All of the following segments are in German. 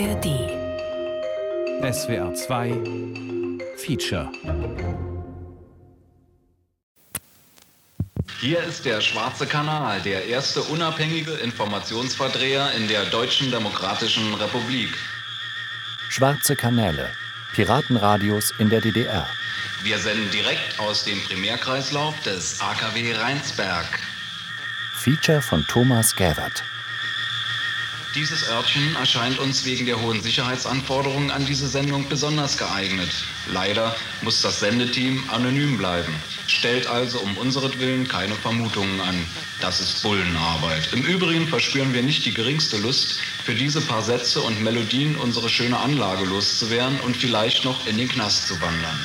ARD SWR 2 Feature Hier ist der Schwarze Kanal, der erste unabhängige Informationsverdreher in der Deutschen Demokratischen Republik. Schwarze Kanäle, Piratenradios in der DDR. Wir senden direkt aus dem Primärkreislauf des AKW Rheinsberg. Feature von Thomas Gävert. Dieses Örtchen erscheint uns wegen der hohen Sicherheitsanforderungen an diese Sendung besonders geeignet. Leider muss das Sendeteam anonym bleiben. Stellt also um unseretwillen keine Vermutungen an. Das ist Bullenarbeit. Im Übrigen verspüren wir nicht die geringste Lust, für diese paar Sätze und Melodien unsere schöne Anlage loszuwerden und vielleicht noch in den Knast zu wandern.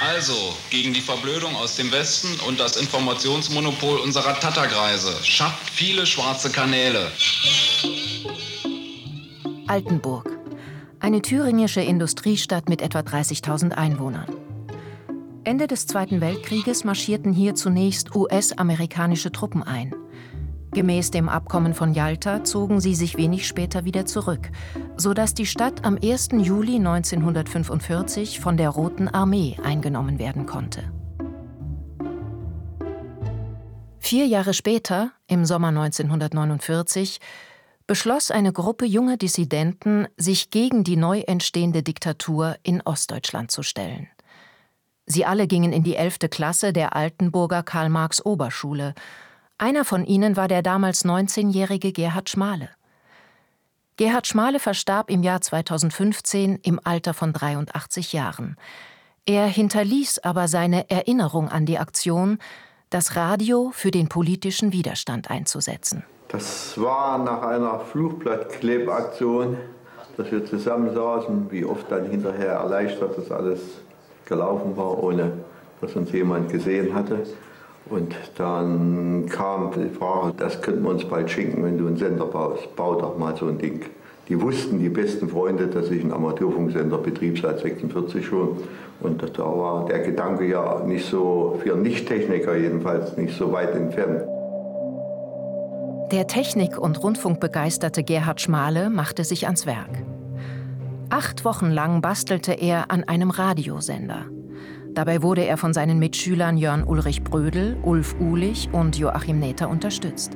Also, gegen die Verblödung aus dem Westen und das Informationsmonopol unserer Tatterkreise. Schafft viele schwarze Kanäle. Altenburg. Eine thüringische Industriestadt mit etwa 30.000 Einwohnern. Ende des Zweiten Weltkrieges marschierten hier zunächst US-amerikanische Truppen ein. Gemäß dem Abkommen von Yalta zogen sie sich wenig später wieder zurück, sodass die Stadt am 1. Juli 1945 von der Roten Armee eingenommen werden konnte. Vier Jahre später, im Sommer 1949, beschloss eine Gruppe junger Dissidenten, sich gegen die neu entstehende Diktatur in Ostdeutschland zu stellen. Sie alle gingen in die elfte Klasse der Altenburger Karl-Marx-Oberschule. Einer von ihnen war der damals 19-jährige Gerhard Schmale. Gerhard Schmale verstarb im Jahr 2015 im Alter von 83 Jahren. Er hinterließ aber seine Erinnerung an die Aktion, das Radio für den politischen Widerstand einzusetzen. Das war nach einer Flugblattklebaktion, dass wir zusammensaßen, wie oft dann hinterher erleichtert das alles gelaufen war, ohne dass uns jemand gesehen hatte. Und dann kam die Frage, das könnten wir uns bald schenken, wenn du einen Sender baust. Bau doch mal so ein Ding. Die wussten, die besten Freunde, dass ich einen Amateurfunksender betrieb seit 46 schon. Und da war der Gedanke ja nicht so, für Nicht-Techniker jedenfalls, nicht so weit entfernt. Der Technik- und Rundfunkbegeisterte Gerhard Schmale machte sich ans Werk. Acht Wochen lang bastelte er an einem Radiosender. Dabei wurde er von seinen Mitschülern Jörn Ulrich Brödel, Ulf Uhlich und Joachim Näther unterstützt.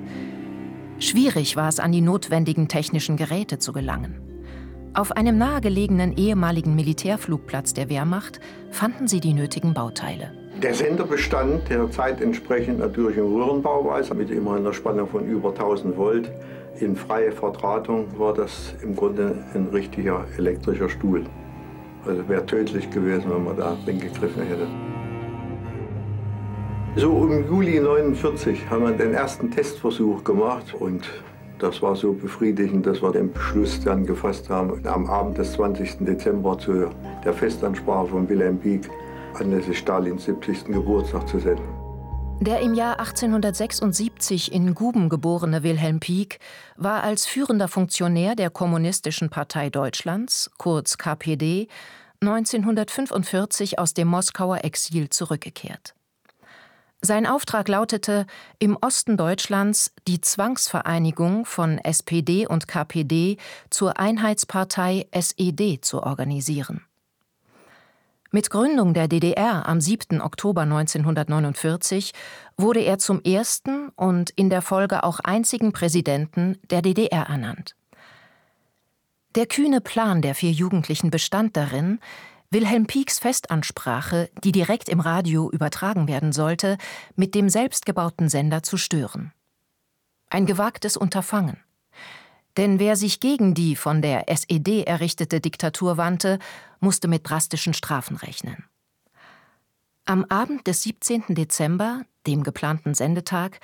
Schwierig war es, an die notwendigen technischen Geräte zu gelangen. Auf einem nahegelegenen ehemaligen Militärflugplatz der Wehrmacht fanden sie die nötigen Bauteile. Der Sender bestand der Zeit entsprechend natürlich im Röhrenbauweise mit immer einer Spannung von über 1000 Volt. In freie Verdrahtung war das im Grunde ein richtiger elektrischer Stuhl. Also wäre tödlich gewesen, wenn man da drin gegriffen hätte. So im Juli 1949 haben wir den ersten Testversuch gemacht und das war so befriedigend, dass wir den Beschluss dann gefasst haben, am Abend des 20. Dezember zu der Festansprache von Wilhelm Pieck anlässlich Stalins 70. Geburtstag zu senden. Der im Jahr 1876 in Guben geborene Wilhelm Pieck war als führender Funktionär der Kommunistischen Partei Deutschlands, kurz KPD, 1945 aus dem Moskauer Exil zurückgekehrt. Sein Auftrag lautete, im Osten Deutschlands die Zwangsvereinigung von SPD und KPD zur Einheitspartei SED zu organisieren. Mit Gründung der DDR am 7. Oktober 1949 wurde er zum ersten und in der Folge auch einzigen Präsidenten der DDR ernannt. Der kühne Plan der vier Jugendlichen bestand darin, Wilhelm Pieks Festansprache, die direkt im Radio übertragen werden sollte, mit dem selbstgebauten Sender zu stören. Ein gewagtes Unterfangen. Denn wer sich gegen die von der SED errichtete Diktatur wandte, musste mit drastischen Strafen rechnen. Am Abend des 17. Dezember, dem geplanten Sendetag,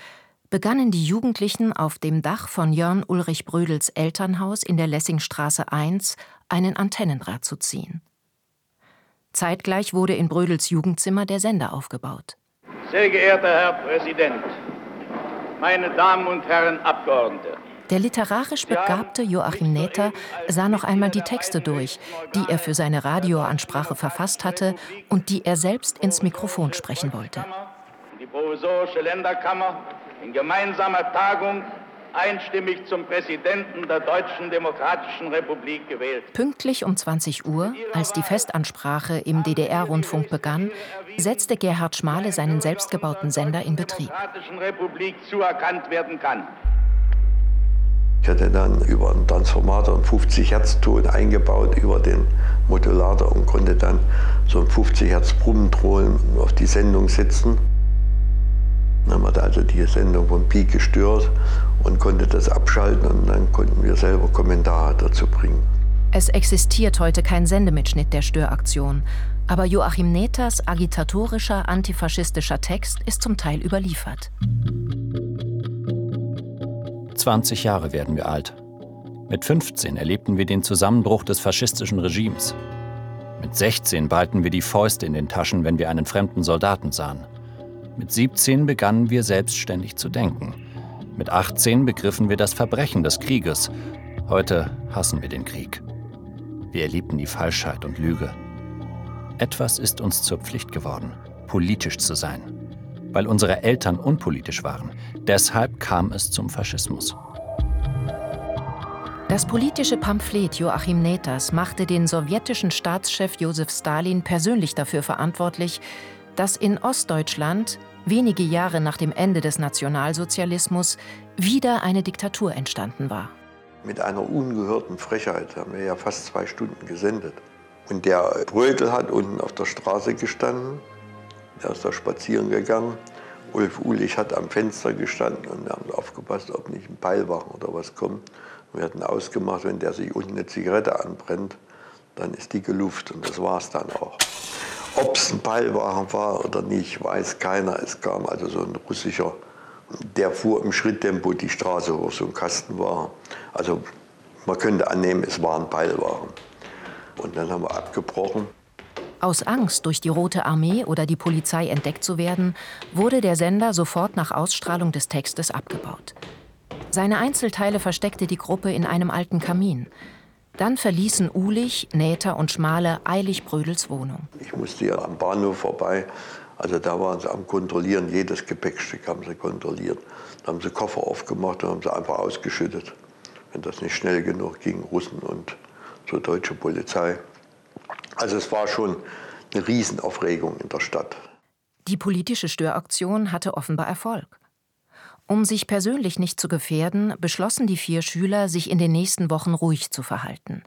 begannen die Jugendlichen auf dem Dach von Jörn Ulrich Brödels Elternhaus in der Lessingstraße 1 einen Antennendraht zu ziehen. Zeitgleich wurde in Brödels Jugendzimmer der Sender aufgebaut. Sehr geehrter Herr Präsident, meine Damen und Herren Abgeordnete, der literarisch begabte Joachim Näther sah noch einmal die Texte durch, die er für seine Radioansprache verfasst hatte und die er selbst ins Mikrofon sprechen wollte. Die provisorische Länderkammer in gemeinsamer Tagung einstimmig zum Präsidenten der Deutschen Demokratischen Republik gewählt. Pünktlich um 20 Uhr, als die Festansprache im DDR-Rundfunk begann, setzte Gerhard Schmale seinen selbstgebauten Sender in Betrieb. Republik zuerkannt werden kann. Ich hatte dann über einen Transformator einen 50 Hertz Ton eingebaut über den Modulator und konnte dann so einen 50 Hertz Brummendrohlen auf die Sendung setzen. Dann haben wir also die Sendung vom Peak gestört und konnte das abschalten und dann konnten wir selber Kommentare dazu bringen. Es existiert heute kein Sendemitschnitt der Störaktion, aber Joachim Neters agitatorischer antifaschistischer Text ist zum Teil überliefert. 20 Jahre werden wir alt. Mit 15 erlebten wir den Zusammenbruch des faschistischen Regimes. Mit 16 ballten wir die Fäuste in den Taschen, wenn wir einen fremden Soldaten sahen. Mit 17 begannen wir selbstständig zu denken. Mit 18 begriffen wir das Verbrechen des Krieges. Heute hassen wir den Krieg. Wir erlebten die Falschheit und Lüge. Etwas ist uns zur Pflicht geworden, politisch zu sein. Weil unsere Eltern unpolitisch waren. Deshalb kam es zum Faschismus. Das politische Pamphlet Joachim Neters machte den sowjetischen Staatschef Josef Stalin persönlich dafür verantwortlich, dass in Ostdeutschland wenige Jahre nach dem Ende des Nationalsozialismus wieder eine Diktatur entstanden war. Mit einer ungehörten Frechheit haben wir ja fast zwei Stunden gesendet. Und der Brötel hat unten auf der Straße gestanden, der ist da spazieren gegangen. Ulf Ulich hat am Fenster gestanden und wir haben aufgepasst, ob nicht ein Peilwachen oder was kommt. Wir hatten ausgemacht, wenn der sich unten eine Zigarette anbrennt, dann ist die geluft und das war es dann auch. Ob es ein Peilwagen war oder nicht, weiß keiner. Es kam also so ein russischer, der fuhr im Schritttempo die Straße hoch, so ein Kasten war. Also man könnte annehmen, es war ein Peilwagen. Und dann haben wir abgebrochen. Aus Angst, durch die Rote Armee oder die Polizei entdeckt zu werden, wurde der Sender sofort nach Ausstrahlung des Textes abgebaut. Seine Einzelteile versteckte die Gruppe in einem alten Kamin. Dann verließen Ulich, Näter und Schmale eilig Brödels Wohnung. Ich musste ja am Bahnhof vorbei. Also da waren sie am Kontrollieren. Jedes Gepäckstück haben sie kontrolliert. Da haben sie Koffer aufgemacht und haben sie einfach ausgeschüttet. Wenn das nicht schnell genug ging, Russen und zur deutsche Polizei. Also es war schon eine Riesenaufregung in der Stadt. Die politische Störaktion hatte offenbar Erfolg. Um sich persönlich nicht zu gefährden, beschlossen die vier Schüler, sich in den nächsten Wochen ruhig zu verhalten.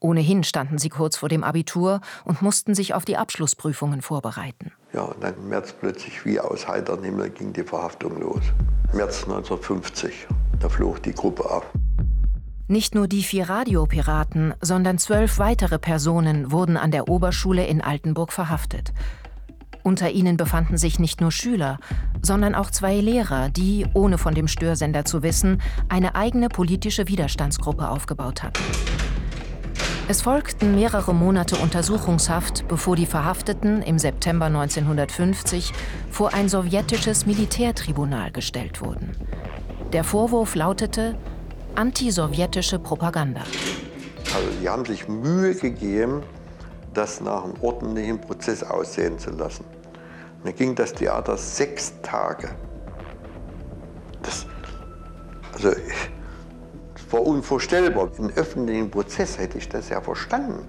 Ohnehin standen sie kurz vor dem Abitur und mussten sich auf die Abschlussprüfungen vorbereiten. Ja, und dann im März plötzlich wie aus heiterem Himmel ging die Verhaftung los. März 1950, da flog die Gruppe ab. Nicht nur die vier Radiopiraten, sondern zwölf weitere Personen wurden an der Oberschule in Altenburg verhaftet. Unter ihnen befanden sich nicht nur Schüler, sondern auch zwei Lehrer, die, ohne von dem Störsender zu wissen, eine eigene politische Widerstandsgruppe aufgebaut hatten. Es folgten mehrere Monate Untersuchungshaft, bevor die Verhafteten im September 1950 vor ein sowjetisches Militärtribunal gestellt wurden. Der Vorwurf lautete antisowjetische Propaganda. Also die haben sich Mühe gegeben, das nach einem ordentlichen Prozess aussehen zu lassen. Mir ging das Theater sechs Tage. Das, also, das war unvorstellbar. Im öffentlichen Prozess hätte ich das ja verstanden.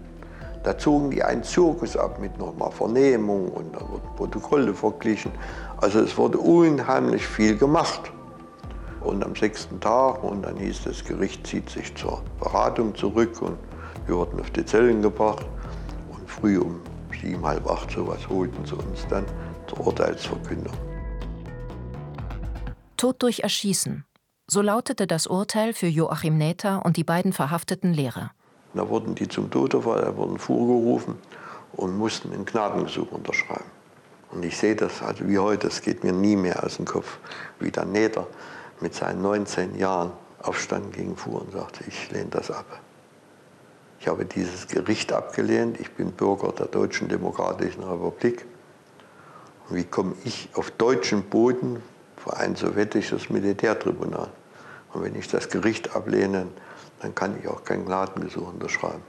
Da zogen die einen Zirkus ab mit nochmal Vernehmung und da wurden Protokolle verglichen. Also es wurde unheimlich viel gemacht. Und am sechsten Tag, und dann hieß das Gericht zieht sich zur Beratung zurück und wir wurden auf die Zellen gebracht. Und früh um sieben, halb acht sowas holten sie uns dann zur Urteilsverkündung. Tod durch Erschießen. So lautete das Urteil für Joachim Näther und die beiden verhafteten Lehrer. Da wurden die zum Todesfall, wurden vorgerufen und mussten ein Gnadengesuch unterschreiben. Und ich sehe das also wie heute, es geht mir nie mehr aus dem Kopf, wie der Näther mit seinen 19 Jahren Aufstand gegen fuhr und sagte, ich lehne das ab. Ich habe dieses Gericht abgelehnt, ich bin Bürger der Deutschen Demokratischen Republik wie komme ich auf deutschem Boden vor ein sowjetisches Militärtribunal? Und wenn ich das Gericht ablehne, dann kann ich auch kein Gnadengesuch unterschreiben.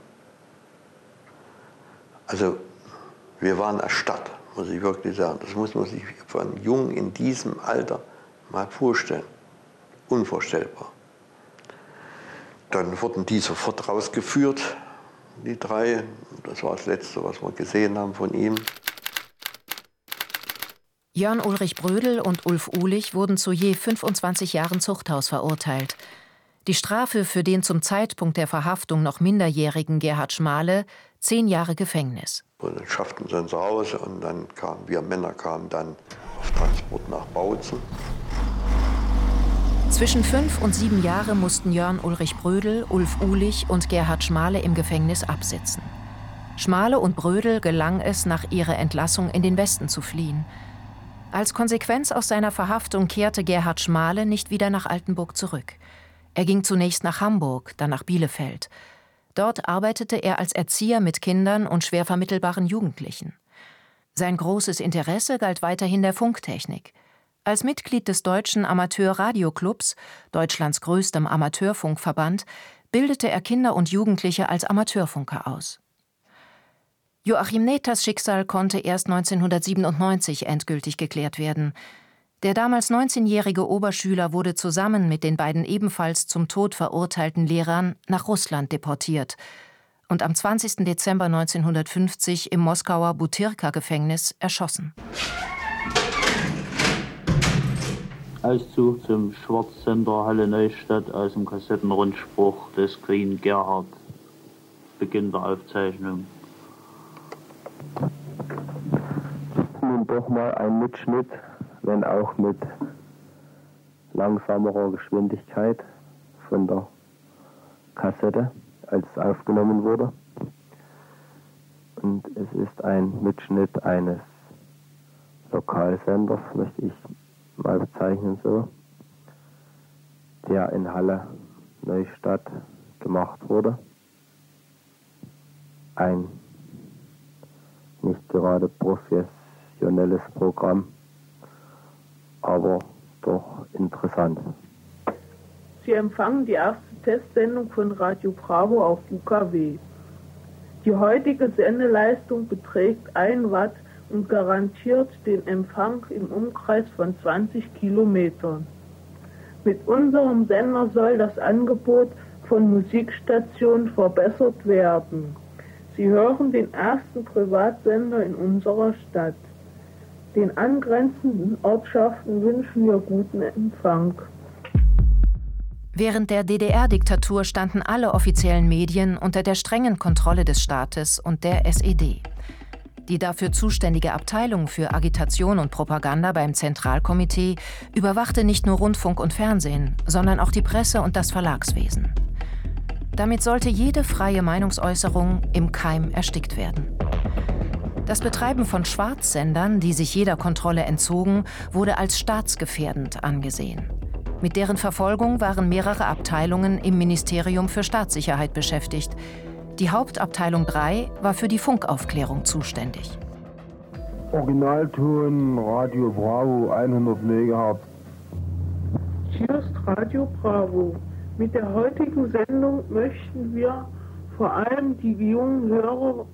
Also wir waren erstarrt, muss ich wirklich sagen. Das muss man sich von Jungen in diesem Alter mal vorstellen. Unvorstellbar. Dann wurden die sofort rausgeführt, die drei. Das war das Letzte, was wir gesehen haben von ihm. Jörn Ulrich Brödel und Ulf Uhlich wurden zu je 25 Jahren Zuchthaus verurteilt. Die Strafe für den zum Zeitpunkt der Verhaftung noch minderjährigen Gerhard Schmale zehn Jahre Gefängnis. Und dann schafften sie uns raus und dann kamen wir Männer kamen dann auf Transport nach Bautzen. Zwischen fünf und sieben Jahre mussten Jörn Ulrich Brödel, Ulf Uhlich und Gerhard Schmale im Gefängnis absitzen. Schmale und Brödel gelang es, nach ihrer Entlassung in den Westen zu fliehen. Als Konsequenz aus seiner Verhaftung kehrte Gerhard Schmale nicht wieder nach Altenburg zurück. Er ging zunächst nach Hamburg, dann nach Bielefeld. Dort arbeitete er als Erzieher mit Kindern und schwer vermittelbaren Jugendlichen. Sein großes Interesse galt weiterhin der Funktechnik. Als Mitglied des Deutschen Amateur-Radioclubs, Deutschlands größtem Amateurfunkverband, bildete er Kinder und Jugendliche als Amateurfunker aus. Joachim Neters Schicksal konnte erst 1997 endgültig geklärt werden. Der damals 19-jährige Oberschüler wurde zusammen mit den beiden ebenfalls zum Tod verurteilten Lehrern nach Russland deportiert und am 20. Dezember 1950 im Moskauer Butyrka-Gefängnis erschossen. Auszug zum Schwarzsender Halle Neustadt aus dem Kassettenrundspruch des Green Gerhard. Beginn der Aufzeichnung. Nun doch mal ein Mitschnitt, wenn auch mit langsamerer Geschwindigkeit von der Kassette, als es aufgenommen wurde. Und es ist ein Mitschnitt eines Lokalsenders, möchte ich mal bezeichnen so, der in Halle Neustadt gemacht wurde. Ein nicht gerade professionelles Programm, aber doch interessant. Sie empfangen die erste Testsendung von Radio Bravo auf UKW. Die heutige Sendeleistung beträgt 1 Watt und garantiert den Empfang im Umkreis von 20 Kilometern. Mit unserem Sender soll das Angebot von Musikstationen verbessert werden. Sie hören den ersten Privatsender in unserer Stadt. Den angrenzenden Ortschaften wünschen wir guten Empfang. Während der DDR-Diktatur standen alle offiziellen Medien unter der strengen Kontrolle des Staates und der SED. Die dafür zuständige Abteilung für Agitation und Propaganda beim Zentralkomitee überwachte nicht nur Rundfunk und Fernsehen, sondern auch die Presse und das Verlagswesen. Damit sollte jede freie Meinungsäußerung im Keim erstickt werden. Das Betreiben von Schwarzsendern, die sich jeder Kontrolle entzogen, wurde als staatsgefährdend angesehen. Mit deren Verfolgung waren mehrere Abteilungen im Ministerium für Staatssicherheit beschäftigt, die Hauptabteilung 3 war für die Funkaufklärung zuständig. Originalton Radio Bravo 100 MHz. Hier ist Radio Bravo. Mit der heutigen Sendung möchten wir vor allem die jungen Hörer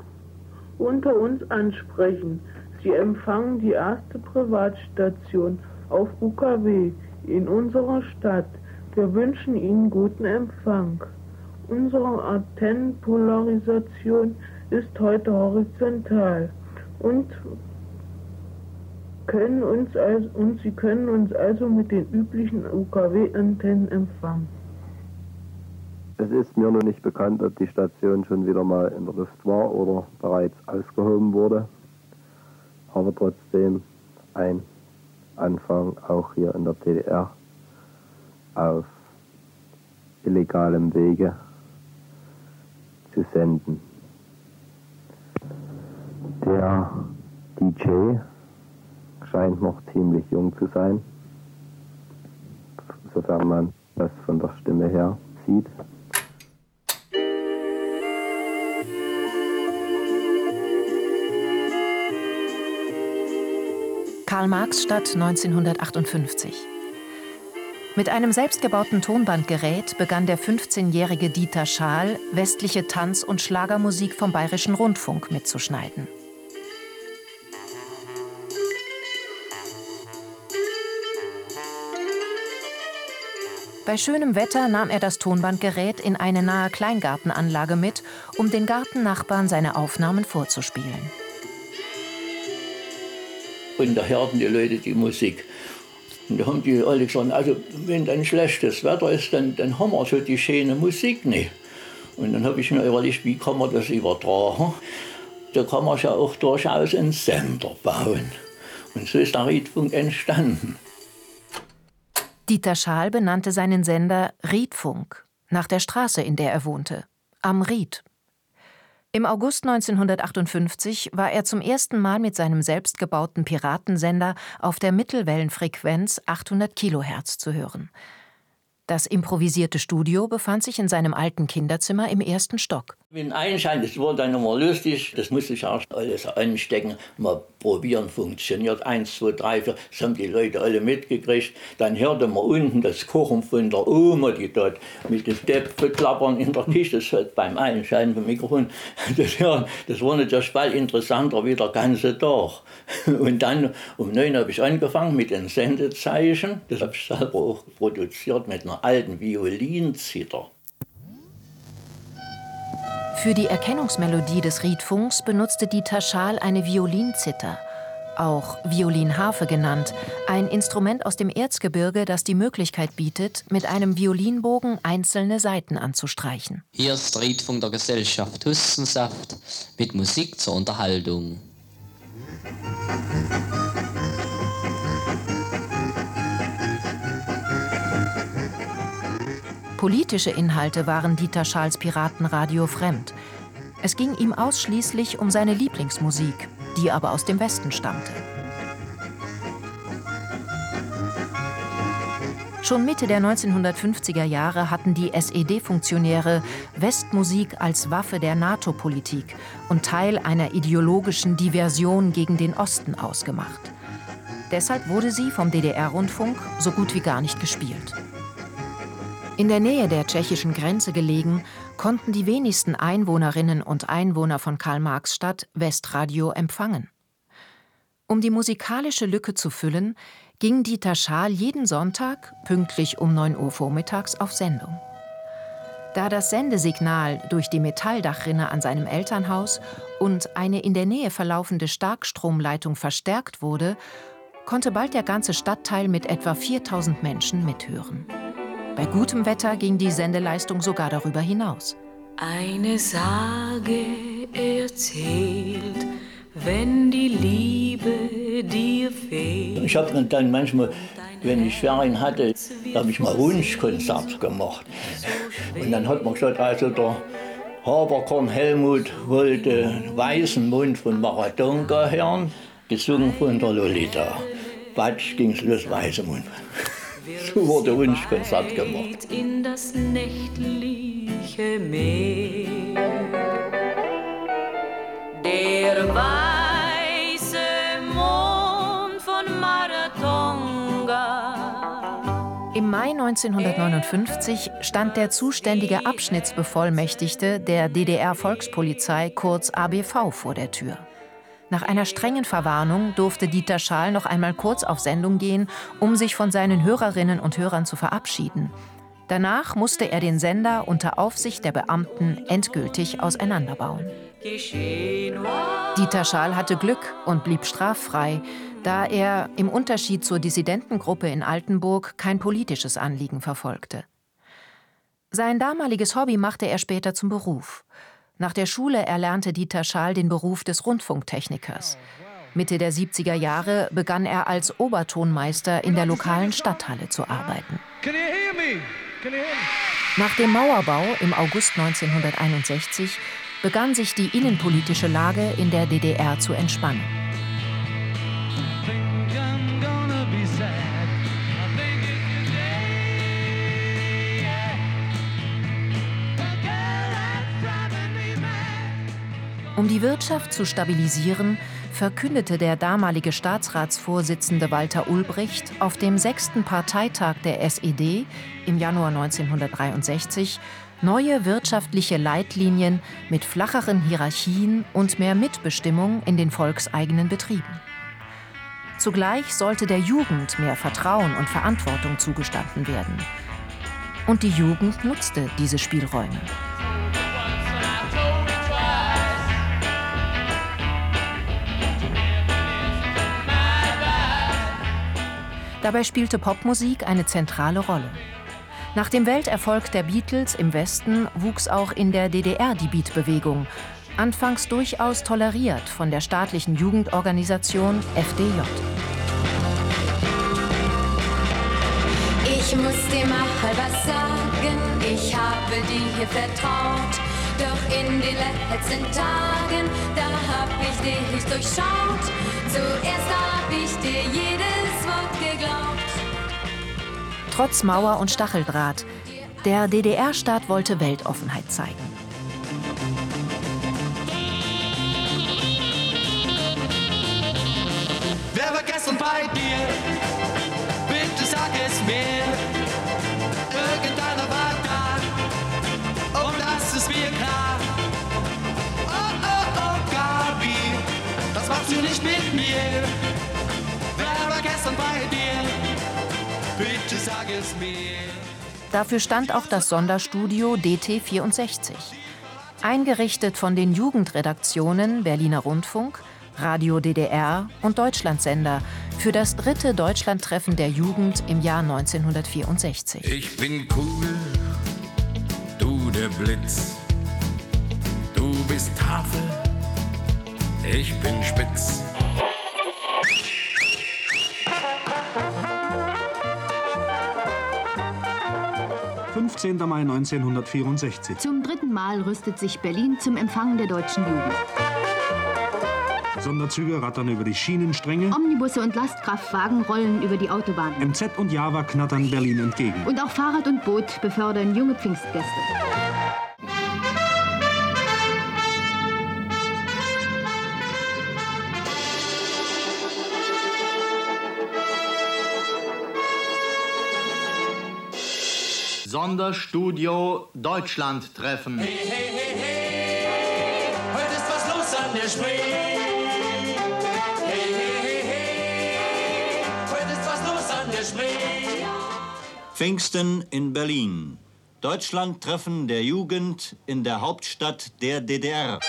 unter uns ansprechen. Sie empfangen die erste Privatstation auf UKW in unserer Stadt. Wir wünschen Ihnen guten Empfang. Unsere Antennenpolarisation ist heute horizontal und, können uns also, und Sie können uns also mit den üblichen UKW-Antennen empfangen. Es ist mir noch nicht bekannt, ob die Station schon wieder mal in der Luft war oder bereits ausgehoben wurde, aber trotzdem ein Anfang auch hier in der DDR auf illegalem Wege zu senden. Der DJ scheint noch ziemlich jung zu sein, sofern man das von der Stimme her sieht. Karl-Marx-Stadt 1958. Mit einem selbstgebauten Tonbandgerät begann der 15-jährige Dieter Schaal, westliche Tanz- und Schlagermusik vom Bayerischen Rundfunk mitzuschneiden. Bei schönem Wetter nahm er das Tonbandgerät in eine nahe Kleingartenanlage mit, um den Gartennachbarn seine Aufnahmen vorzuspielen. Und da hörten die Leute die Musik. Und da haben die alle gesagt, also wenn dann schlechtes Wetter ist, dann, dann haben wir so die schöne Musik nicht. Und dann habe ich mir überlegt, wie kann man das übertragen? Da kann man ja auch durchaus einen Sender bauen. Und so ist der Riedfunk entstanden. Dieter Schaal benannte seinen Sender Riedfunk, nach der Straße, in der er wohnte, am Ried. Im August 1958 war er zum ersten Mal mit seinem selbstgebauten Piratensender auf der Mittelwellenfrequenz 800 Kilohertz zu hören. Das improvisierte Studio befand sich in seinem alten Kinderzimmer im ersten Stock. Wenn Einschein, das war dann immer lustig, das musste ich auch alles anstecken, mal probieren, funktioniert. Eins, zwei, drei, vier, das haben die Leute alle mitgekriegt. Dann hörte man unten das Kochen von der Oma, die dort mit dem Töpfe klappern in der Küche, das hört beim Einscheinen vom Mikrofon, das hören, das war natürlich bald interessanter wie der ganze Tag. Und dann um neun habe ich angefangen mit den Sendezeichen, das habe ich selber auch produziert mit einer alten Violinzither. Für die Erkennungsmelodie des Riedfunks benutzte Dieter Schaal eine Violinzither, auch Violinharfe genannt, ein Instrument aus dem Erzgebirge, das die Möglichkeit bietet, mit einem Violinbogen einzelne Saiten anzustreichen. Hier ist Riedfunk der Gesellschaft Hustensaft mit Musik zur Unterhaltung. Politische Inhalte waren Dieter Schals Piratenradio fremd. Es ging ihm ausschließlich um seine Lieblingsmusik, die aber aus dem Westen stammte. Schon Mitte der 1950er Jahre hatten die SED-Funktionäre Westmusik als Waffe der NATO-Politik und Teil einer ideologischen Diversion gegen den Osten ausgemacht. Deshalb wurde sie vom DDR-Rundfunk so gut wie gar nicht gespielt. In der Nähe der tschechischen Grenze gelegen, konnten die wenigsten Einwohnerinnen und Einwohner von Karl-Marx-Stadt Westradio empfangen. Um die musikalische Lücke zu füllen, ging Dieter Schaal jeden Sonntag pünktlich um 9 Uhr vormittags auf Sendung. Da das Sendesignal durch die Metalldachrinne an seinem Elternhaus und eine in der Nähe verlaufende Starkstromleitung verstärkt wurde, konnte bald der ganze Stadtteil mit etwa 4000 Menschen mithören. Bei gutem Wetter ging die Sendeleistung sogar darüber hinaus. Eine Sage erzählt, wenn die Liebe dir fehlt. Ich habe dann manchmal, wenn ich Ferien hatte, habe ich mal Wunschkonzert gemacht. Und dann hat man gesagt, also der Haberkorn Helmut wollte Weißen Mund von Maradona hören, gesungen von der Lolita. Batsch ging's los, Weiße Mund. So wurde Wunschkonzert gemacht. In das nächtliche Meer. Der weiße Mond von Maratonga. Im Mai 1959 stand der zuständige Abschnittsbevollmächtigte der DDR-Volkspolizei kurz ABV vor der Tür. Nach einer strengen Verwarnung durfte Dieter Schaal noch einmal kurz auf Sendung gehen, um sich von seinen Hörerinnen und Hörern zu verabschieden. Danach musste er den Sender unter Aufsicht der Beamten endgültig auseinanderbauen. Dieter Schaal hatte Glück und blieb straffrei, da er im Unterschied zur Dissidentengruppe in Altenburg kein politisches Anliegen verfolgte. Sein damaliges Hobby machte er später zum Beruf. Nach der Schule erlernte Dieter Schaal den Beruf des Rundfunktechnikers. Mitte der 70er Jahre begann er als Obertonmeister in der lokalen Stadthalle zu arbeiten. Nach dem Mauerbau im August 1961 begann sich die innenpolitische Lage in der DDR zu entspannen. Um die Wirtschaft zu stabilisieren, verkündete der damalige Staatsratsvorsitzende Walter Ulbricht auf dem sechsten Parteitag der SED im Januar 1963 neue wirtschaftliche Leitlinien mit flacheren Hierarchien und mehr Mitbestimmung in den volkseigenen Betrieben. Zugleich sollte der Jugend mehr Vertrauen und Verantwortung zugestanden werden. Und die Jugend nutzte diese Spielräume. Dabei spielte Popmusik eine zentrale Rolle. Nach dem Welterfolg der Beatles im Westen wuchs auch in der DDR die Beatbewegung, anfangs durchaus toleriert von der staatlichen Jugendorganisation FDJ. Ich muss dir mal was sagen, ich habe dir hier vertraut. Doch in den letzten Tagen, da hab ich dich durchschaut. Zuerst hab ich dir geglaubt. Trotz Mauer und Stacheldraht, der DDR-Staat wollte Weltoffenheit zeigen. Wer war gestern bei dir? Bitte sag es mir. Irgendeiner war da. Und das ist mir klar. Oh, oh, oh, Gabi. Das machst du nicht mit mir. Wer war gestern bei dir? Bitte sag es mir. Dafür stand auch das Sonderstudio DT64. Eingerichtet von den Jugendredaktionen Berliner Rundfunk, Radio DDR und Deutschlandsender für das dritte Deutschlandtreffen der Jugend im Jahr 1964. Ich bin cool, du der Blitz. Du bist Tafel, ich bin spitz. – 15. Mai 1964. Zum dritten Mal rüstet sich Berlin zum Empfang der deutschen Jugend. Sonderzüge rattern über die Schienenstränge. Omnibusse und Lastkraftwagen rollen über die Autobahn. MZ und Java knattern Berlin entgegen. Und auch Fahrrad und Boot befördern junge Pfingstgäste. Sonderstudio Deutschland treffen. Hey, hey, hey, hey. Heute ist was los an der Spree. Hey, hey, hey, hey. Heute ist was los an der Spree. Pfingsten in Berlin. Deutschlandtreffen der Jugend in der Hauptstadt der DDR.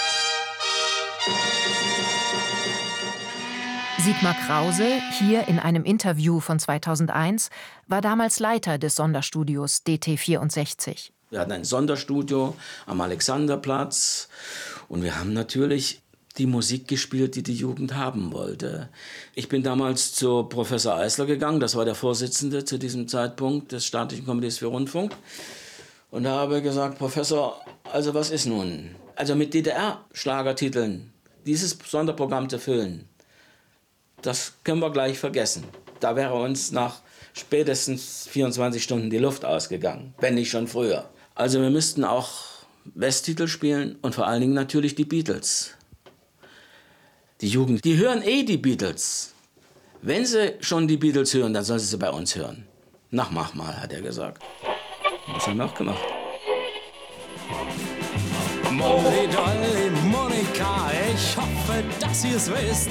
Sigmar Krause, hier in einem Interview von 2001, war damals Leiter des Sonderstudios DT64. Wir hatten ein Sonderstudio am Alexanderplatz und wir haben natürlich die Musik gespielt, die die Jugend haben wollte. Ich bin damals zu Professor Eisler gegangen, das war der Vorsitzende zu diesem Zeitpunkt des Staatlichen Komitees für Rundfunk, und habe gesagt, Professor, also was ist nun? Also mit DDR-Schlagertiteln dieses Sonderprogramm zu füllen, das können wir gleich vergessen. Da wäre uns nach spätestens 24 Stunden die Luft ausgegangen, wenn nicht schon früher. Also wir müssten auch Westtitel spielen und vor allen Dingen natürlich die Beatles. Die Jugend, die hören eh die Beatles. Wenn sie schon die Beatles hören, dann sollen sie sie bei uns hören. Na, mach mal, hat er gesagt. Das haben wir auch gemacht. Molly Dolly Monika, ich hoffe, dass ihr es wisst.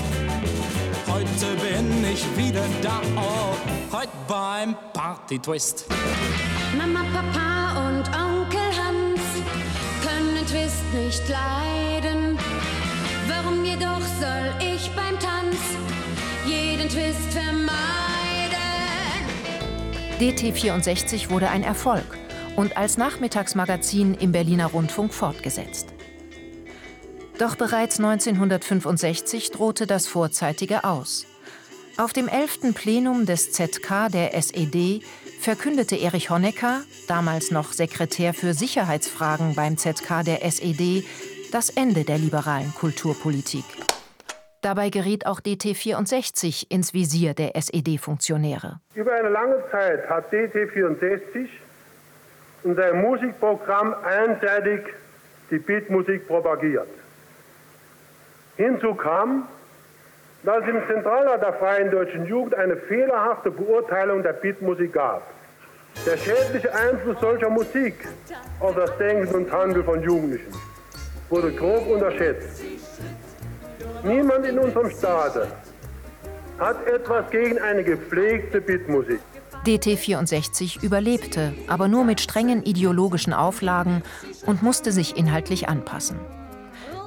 Ich wieder da, oh, heute beim Party Twist. Mama, Papa und Onkel Hans können Twist nicht leiden. Warum jedoch soll ich beim Tanz jeden Twist vermeiden? DT64 wurde ein Erfolg und als Nachmittagsmagazin im Berliner Rundfunk fortgesetzt. Doch bereits 1965 drohte das vorzeitige aus. Auf dem 11. Plenum des ZK der SED verkündete Erich Honecker, damals noch Sekretär für Sicherheitsfragen beim ZK der SED, das Ende der liberalen Kulturpolitik. Dabei geriet auch DT64 ins Visier der SED-Funktionäre. Über eine lange Zeit hat DT64 in seinem Musikprogramm einseitig die Beatmusik propagiert. Hinzu kam, dass es im Zentralrat der Freien Deutschen Jugend eine fehlerhafte Beurteilung der Beatmusik gab. Der schädliche Einfluss solcher Musik auf das Denken und Handeln von Jugendlichen wurde grob unterschätzt. Niemand in unserem Staate hat etwas gegen eine gepflegte Beatmusik. DT64 überlebte, aber nur mit strengen ideologischen Auflagen und musste sich inhaltlich anpassen.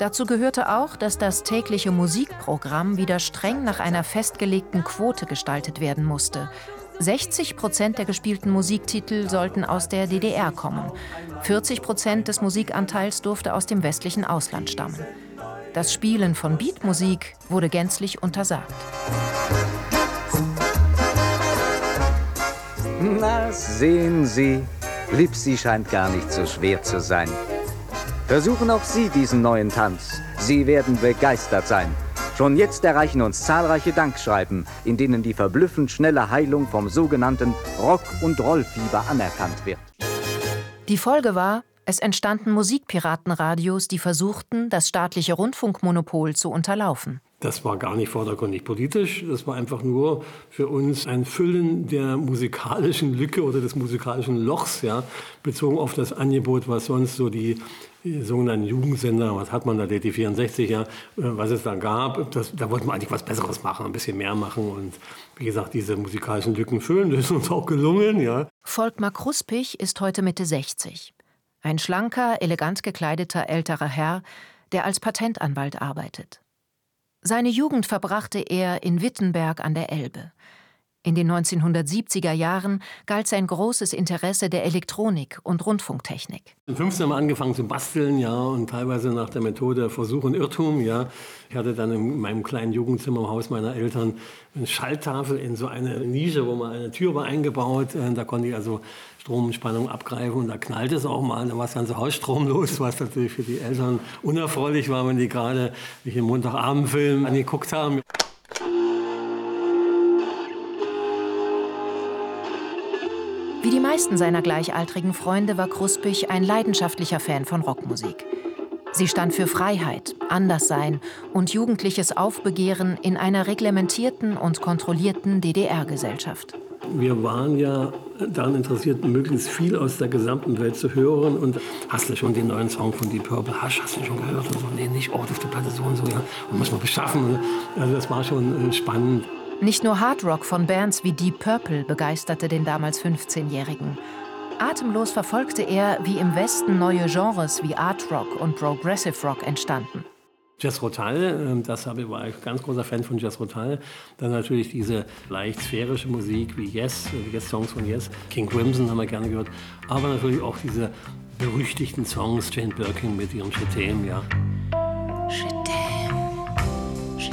Dazu gehörte auch, dass das tägliche Musikprogramm wieder streng nach einer festgelegten Quote gestaltet werden musste. 60 Prozent der gespielten Musiktitel sollten aus der DDR kommen. 40 Prozent des Musikanteils durfte aus dem westlichen Ausland stammen. Das Spielen von Beatmusik wurde gänzlich untersagt. Na, sehen Sie, Lipsi scheint gar nicht so schwer zu sein. Versuchen auch Sie diesen neuen Tanz. Sie werden begeistert sein. Schon jetzt erreichen uns zahlreiche Dankschreiben, in denen die verblüffend schnelle Heilung vom sogenannten Rock- und Rollfieber anerkannt wird. Die Folge war, es entstanden Musikpiratenradios, die versuchten, das staatliche Rundfunkmonopol zu unterlaufen. Das war gar nicht vordergründig politisch, das war einfach nur für uns ein Füllen der musikalischen Lücke oder des musikalischen Lochs, ja, bezogen auf das Angebot, was sonst so die, die sogenannten Jugendsender, was hat man da, DT64, ja, äh, was es da gab, das, da wollten wir eigentlich was Besseres machen, ein bisschen mehr machen und wie gesagt, diese musikalischen Lücken füllen, das ist uns auch gelungen, ja. Volkmar Kruspich ist heute Mitte 60. Ein schlanker, elegant gekleideter älterer Herr, der als Patentanwalt arbeitet. Seine Jugend verbrachte er in Wittenberg an der Elbe. In den 1970er Jahren galt sein großes Interesse der Elektronik und Rundfunktechnik. Im 15 haben wir angefangen zu basteln, ja, und teilweise nach der Methode Versuch und Irrtum, ja. Ich hatte dann in meinem kleinen Jugendzimmer im Haus meiner Eltern eine Schalltafel in so eine Nische, wo man eine Tür war eingebaut. Äh, da konnte ich also Stromspannung abgreifen und da knallt es auch mal, dann war das ganze Haus stromlos, was natürlich für die Eltern unerfreulich war, wenn die gerade sich einen Montagabendfilm angeguckt haben. Wie die meisten seiner gleichaltrigen Freunde war Kruspich ein leidenschaftlicher Fan von Rockmusik. Sie stand für Freiheit, Anderssein und jugendliches Aufbegehren in einer reglementierten und kontrollierten DDR-Gesellschaft. Wir waren ja daran interessiert, möglichst viel aus der gesamten Welt zu hören. Und hast du schon den neuen Song von Deep Purple Hush, hast du schon gehört? Und so, nee, nicht, oh, auf der Platte so und so, ja. Und muss man beschaffen. Also das war schon äh, spannend. Nicht nur Hardrock von Bands wie Deep Purple begeisterte den damals 15-Jährigen. Atemlos verfolgte er, wie im Westen neue Genres wie Art Rock und Progressive Rock entstanden. Jazz Rotal, ähm, das habe, war ich ganz großer Fan von Jazz Rotal. Dann natürlich diese leicht sphärische Musik wie Yes, äh, Yes-Songs von Yes. King Crimson haben wir gerne gehört. Aber natürlich auch diese berüchtigten Songs, Jane Birkin mit ihrem Chetem, ja.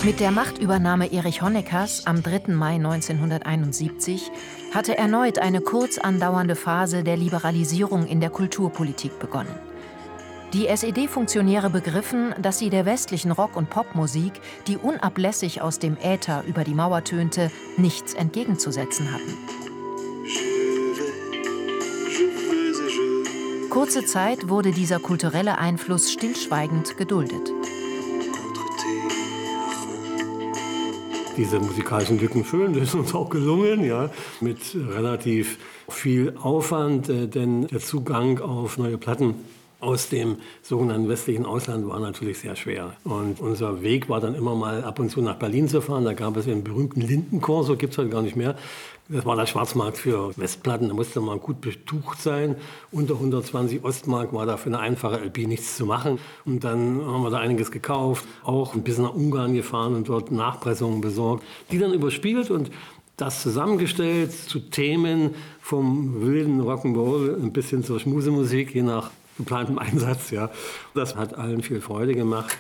Mit der Machtübernahme Erich Honeckers am 3. Mai 1971 hatte erneut eine kurz andauernde Phase der Liberalisierung in der Kulturpolitik begonnen. Die SED-Funktionäre begriffen, dass sie der westlichen Rock- und Popmusik, die unablässig aus dem Äther über die Mauer tönte, nichts entgegenzusetzen hatten. Kurze Zeit wurde dieser kulturelle Einfluss stillschweigend geduldet. Diese musikalischen Lücken füllen. Das ist uns auch gelungen, ja, mit relativ viel Aufwand, äh, denn der Zugang auf neue Platten aus dem sogenannten westlichen Ausland war natürlich sehr schwer. Und unser Weg war dann immer mal ab und zu nach Berlin zu fahren. Da gab es den berühmten Lindenchor, so gibt es heute gar nicht mehr. Das war der Schwarzmarkt für Westplatten. Da musste man gut betucht sein. Unter 120 Ostmark war da für eine einfache LP nichts zu machen. Und dann haben wir da einiges gekauft, auch ein bisschen nach Ungarn gefahren und dort Nachpressungen besorgt, die dann überspielt und das zusammengestellt zu Themen vom wilden Rock'n'Roll ein bisschen zur Schmusemusik, je nach geplantem Einsatz. Ja. Das hat allen viel Freude gemacht.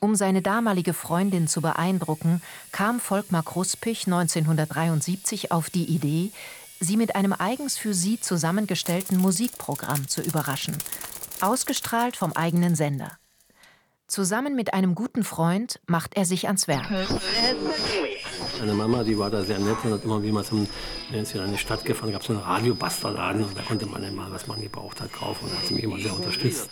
Um seine damalige Freundin zu beeindrucken, kam Volkmar Kruspich 1973 auf die Idee, sie mit einem eigens für sie zusammengestellten Musikprogramm zu überraschen, ausgestrahlt vom eigenen Sender. Zusammen mit einem guten Freund macht er sich ans Werk. Meine Mama, die war da sehr nett und hat immer wie man zum, ist in eine Stadt gefahren, gab es so einen Radiobastlerladen und da konnte man immer, was man gebraucht hat, kaufen und hat sie mich immer sehr unterstützt.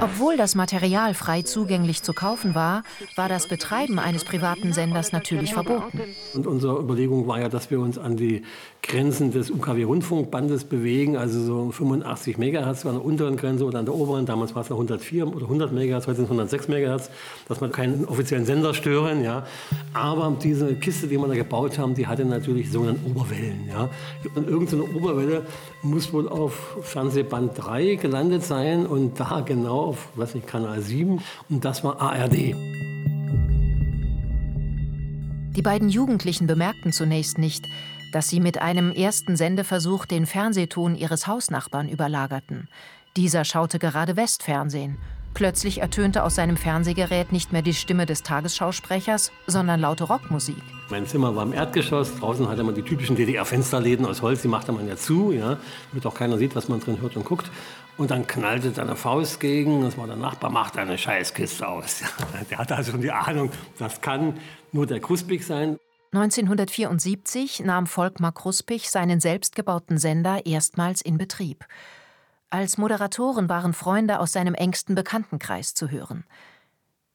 Obwohl das Material frei zugänglich zu kaufen war, war das Betreiben eines privaten Senders natürlich verboten. Und unsere Überlegung war ja, dass wir uns an die Grenzen des UKW-Rundfunkbandes bewegen, also so 85 Megahertz an der unteren Grenze oder an der oberen. Damals war es noch 104 oder 100 Megahertz, heute sind es 106 Megahertz, dass man keinen offiziellen Sender stören. Ja. Aber diese Kiste, die wir da gebaut haben, die hatte natürlich sogenannte Oberwellen. Ja. Und irgendeine Oberwelle muss wohl auf Fernsehband 3 gelandet sein und da genau auf, was nicht, Kanal 7 und das war ARD. Die beiden Jugendlichen bemerkten zunächst nicht, dass sie mit einem ersten Sendeversuch den Fernsehton ihres Hausnachbarn überlagerten. Dieser schaute gerade Westfernsehen. Plötzlich ertönte aus seinem Fernsehgerät nicht mehr die Stimme des Tagesschausprechers, sondern laute Rockmusik. Mein Zimmer war im Erdgeschoss. Draußen hatte man die typischen DDR-Fensterläden aus Holz. Die machte man ja zu, ja, damit auch keiner sieht, was man drin hört und guckt. Und dann knallte da eine Faust gegen. Das war der Nachbar, macht eine Scheißkiste aus. Der hatte also schon die Ahnung, das kann nur der Kruspig sein. 1974 nahm Volkmar Kruspig seinen selbstgebauten Sender erstmals in Betrieb. Als Moderatoren waren Freunde aus seinem engsten Bekanntenkreis zu hören.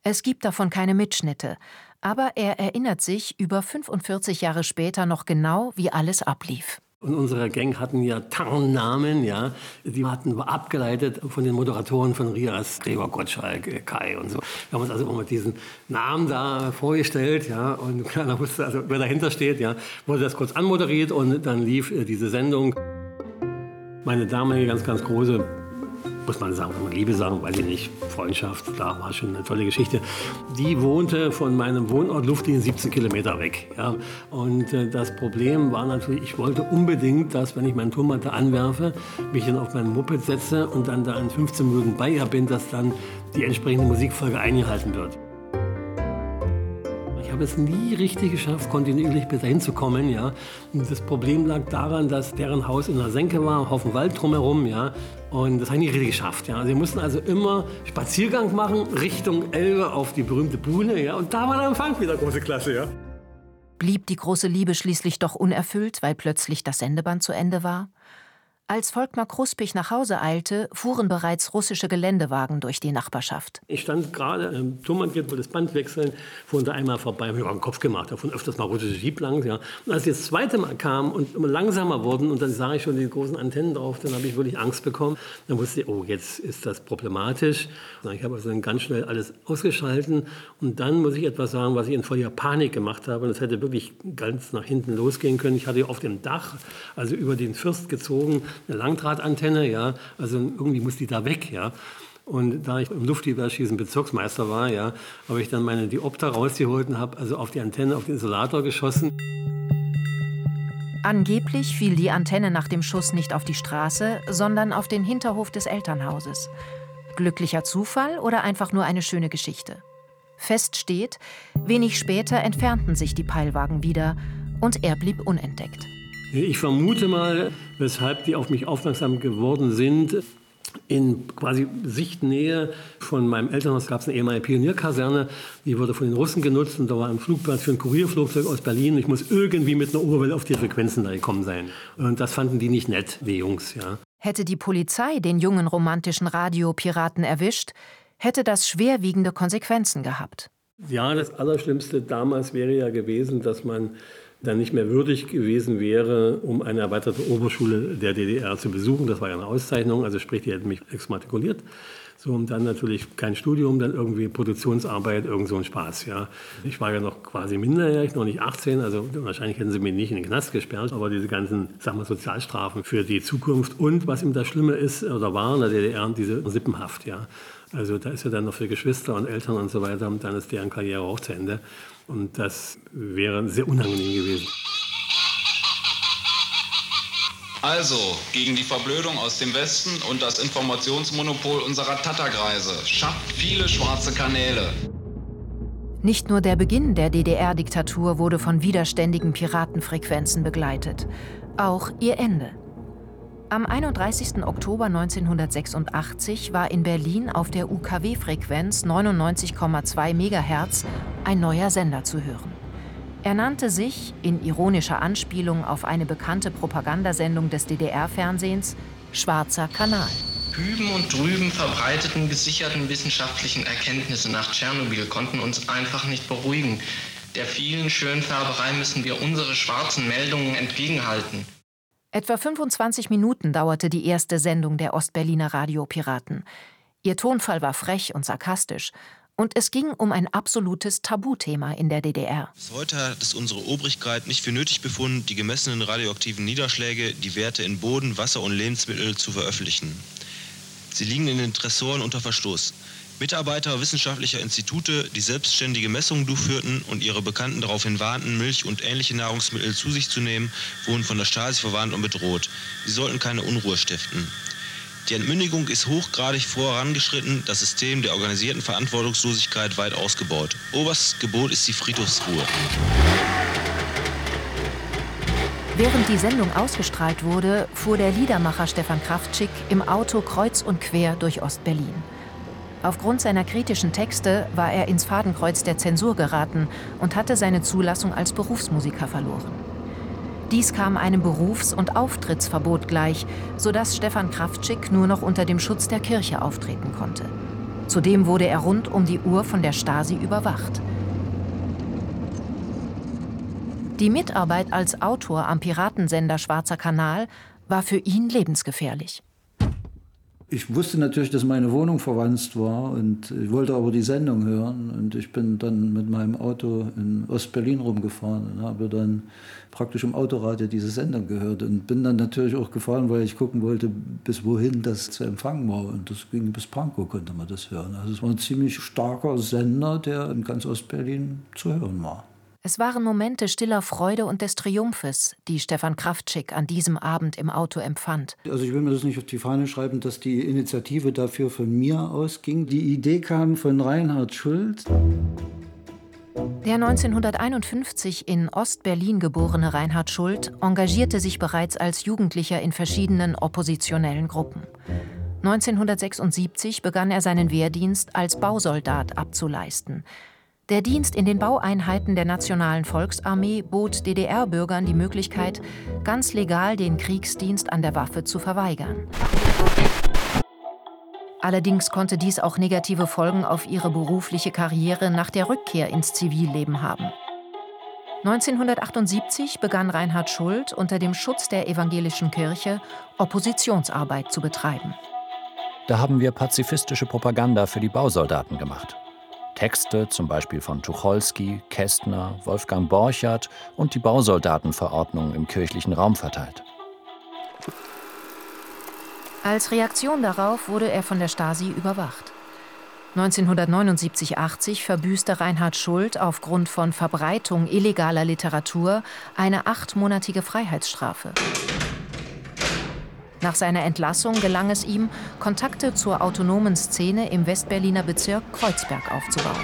Es gibt davon keine Mitschnitte, aber er erinnert sich über 45 Jahre später noch genau, wie alles ablief. Und unsere Gang hatten ja Tarnnamen, ja. Die hatten abgeleitet von den Moderatoren von Rias, Gregor Gottschalk, Kai und so. Wir haben uns also immer mit diesen Namen da vorgestellt, ja. Und keiner wusste, also, wer dahinter steht, ja. Wurde das kurz anmoderiert und dann lief äh, diese Sendung. Meine damalige ganz, ganz große muss man sagen, Liebe sagen, weiß ich nicht, Freundschaft, da war schon eine tolle Geschichte. Die wohnte von meinem Wohnort Luftlinie 17 Kilometer weg. Ja. Und äh, das Problem war natürlich, ich wollte unbedingt, dass, wenn ich meinen Turmmatte anwerfe, mich dann auf mein Moped setze und dann da in 15 Minuten bei ihr bin, dass dann die entsprechende Musikfolge eingehalten wird. Ich habe es nie richtig geschafft, kontinuierlich bis dahin zu kommen. Ja. Das Problem lag daran, dass deren Haus in der Senke war, Haufen Wald drumherum. Ja. Und das habe ich nicht richtig geschafft. Ja. Sie mussten also immer Spaziergang machen Richtung Elbe auf die berühmte Buhne. Ja. Und da war der Empfang wieder große Klasse. Ja. Blieb die große Liebe schließlich doch unerfüllt, weil plötzlich das Sendeband zu Ende war? Als Volkmar Kruspich nach Hause eilte, fuhren bereits russische Geländewagen durch die Nachbarschaft. Ich stand gerade im Turmangeld, wollte das Band wechseln, fuhren da einmal vorbei, habe mir den Kopf gemacht, davon öfters mal russische Jeep lang. Ja. Und als sie das zweite Mal kamen und immer langsamer wurden und dann sah ich schon die großen Antennen drauf, dann habe ich wirklich Angst bekommen. Dann wusste ich, oh, jetzt ist das problematisch. Ich habe also dann ganz schnell alles ausgeschalten und dann muss ich etwas sagen, was ich in voller Panik gemacht habe. Und es hätte wirklich ganz nach hinten losgehen können. Ich hatte auf dem Dach, also über den Fürst gezogen, eine Langdrahtantenne, ja, also irgendwie muss die da weg, ja. Und da ich im Luftüberschießen Bezirksmeister war, ja, habe ich dann meine Diopter rausgeholt und habe also auf die Antenne, auf den Isolator geschossen. Angeblich fiel die Antenne nach dem Schuss nicht auf die Straße, sondern auf den Hinterhof des Elternhauses. Glücklicher Zufall oder einfach nur eine schöne Geschichte? Fest steht, wenig später entfernten sich die Peilwagen wieder und er blieb unentdeckt. Ich vermute mal, weshalb die auf mich aufmerksam geworden sind. In quasi Sichtnähe von meinem Elternhaus gab es eine ehemalige Pionierkaserne, die wurde von den Russen genutzt und da war ein Flugplatz für ein Kurierflugzeug aus Berlin. Ich muss irgendwie mit einer Oberwelle auf die Frequenzen da gekommen sein. Und das fanden die nicht nett, die Jungs, ja. Hätte die Polizei den jungen romantischen Radiopiraten erwischt, hätte das schwerwiegende Konsequenzen gehabt. Ja, das Allerschlimmste damals wäre ja gewesen, dass man dann nicht mehr würdig gewesen wäre, um eine erweiterte Oberschule der DDR zu besuchen. Das war ja eine Auszeichnung, also sprich, die hätten mich exmatrikuliert. So, und dann natürlich kein Studium, dann irgendwie Produktionsarbeit, irgend so ein Spaß, ja. Ich war ja noch quasi minderjährig, noch nicht 18, also wahrscheinlich hätten sie mich nicht in den Knast gesperrt, aber diese ganzen, sagen wir, Sozialstrafen für die Zukunft und was eben das Schlimme ist, oder war in der DDR, diese Sippenhaft, ja. Also da ist ja dann noch für Geschwister und Eltern und so weiter, und dann ist deren Karriere auch zu Ende. Und das wäre sehr unangenehm gewesen. Also gegen die Verblödung aus dem Westen und das Informationsmonopol unserer Tatterkreise. Schafft viele schwarze Kanäle. Nicht nur der Beginn der DDR-Diktatur wurde von widerständigen Piratenfrequenzen begleitet, auch ihr Ende. Am 31. Oktober 1986 war in Berlin auf der UKW-Frequenz 99,2 MHz ein neuer Sender zu hören. Er nannte sich, in ironischer Anspielung auf eine bekannte Propagandasendung des DDR-Fernsehens, Schwarzer Kanal. Hüben und drüben verbreiteten gesicherten wissenschaftlichen Erkenntnisse nach Tschernobyl konnten uns einfach nicht beruhigen. Der vielen Schönfärberei müssen wir unsere schwarzen Meldungen entgegenhalten. Etwa 25 Minuten dauerte die erste Sendung der Ostberliner Radiopiraten. Ihr Tonfall war frech und sarkastisch Und es ging um ein absolutes Tabuthema in der DDR. Heute hat es unsere Obrigkeit nicht für nötig befunden, die gemessenen radioaktiven Niederschläge, die Werte in Boden, Wasser und Lebensmittel zu veröffentlichen. Sie liegen in den Tresoren unter Verschluss. Mitarbeiter wissenschaftlicher Institute, die selbstständige Messungen durchführten und ihre Bekannten daraufhin warnten, Milch und ähnliche Nahrungsmittel zu sich zu nehmen, wurden von der Stasi verwarnt und bedroht. Sie sollten keine Unruhe stiften. Die Entmündigung ist hochgradig vorangeschritten, das System der organisierten Verantwortungslosigkeit weit ausgebaut. Oberstes Gebot ist die Friedhofsruhe. Während die Sendung ausgestrahlt wurde, fuhr der Liedermacher Stefan Kraftschick im Auto kreuz und quer durch Ostberlin. Aufgrund seiner kritischen Texte war er ins Fadenkreuz der Zensur geraten und hatte seine Zulassung als Berufsmusiker verloren. Dies kam einem Berufs- und Auftrittsverbot gleich, sodass Stefan Kraftschick nur noch unter dem Schutz der Kirche auftreten konnte. Zudem wurde er rund um die Uhr von der Stasi überwacht. Die Mitarbeit als Autor am Piratensender Schwarzer Kanal war für ihn lebensgefährlich. Ich wusste natürlich, dass meine Wohnung verwandt war und ich wollte aber die Sendung hören. Und ich bin dann mit meinem Auto in Ostberlin rumgefahren und habe dann praktisch im Autoradio diese Sendung gehört und bin dann natürlich auch gefahren, weil ich gucken wollte, bis wohin das zu empfangen war. Und das ging bis Pankow, konnte man das hören. Also es war ein ziemlich starker Sender, der in ganz Ostberlin zu hören war. Es waren Momente stiller Freude und des Triumphes, die Stefan Kraftschick an diesem Abend im Auto empfand. Also ich will mir das nicht auf die Fahne schreiben, dass die Initiative dafür von mir ausging. Die Idee kam von Reinhard Schulz. Der 1951 in Ostberlin geborene Reinhard Schult engagierte sich bereits als Jugendlicher in verschiedenen oppositionellen Gruppen. 1976 begann er seinen Wehrdienst als Bausoldat abzuleisten. Der Dienst in den Baueinheiten der Nationalen Volksarmee bot DDR-Bürgern die Möglichkeit, ganz legal den Kriegsdienst an der Waffe zu verweigern. Allerdings konnte dies auch negative Folgen auf ihre berufliche Karriere nach der Rückkehr ins Zivilleben haben. 1978 begann Reinhard Schuld unter dem Schutz der evangelischen Kirche Oppositionsarbeit zu betreiben. Da haben wir pazifistische Propaganda für die Bausoldaten gemacht. Texte zum Beispiel von Tucholsky, Kästner, Wolfgang Borchardt und die Bausoldatenverordnung im kirchlichen Raum verteilt. Als Reaktion darauf wurde er von der Stasi überwacht. 1979-80 verbüßte Reinhard Schuld aufgrund von Verbreitung illegaler Literatur eine achtmonatige Freiheitsstrafe. Nach seiner Entlassung gelang es ihm, Kontakte zur autonomen Szene im Westberliner Bezirk Kreuzberg aufzubauen.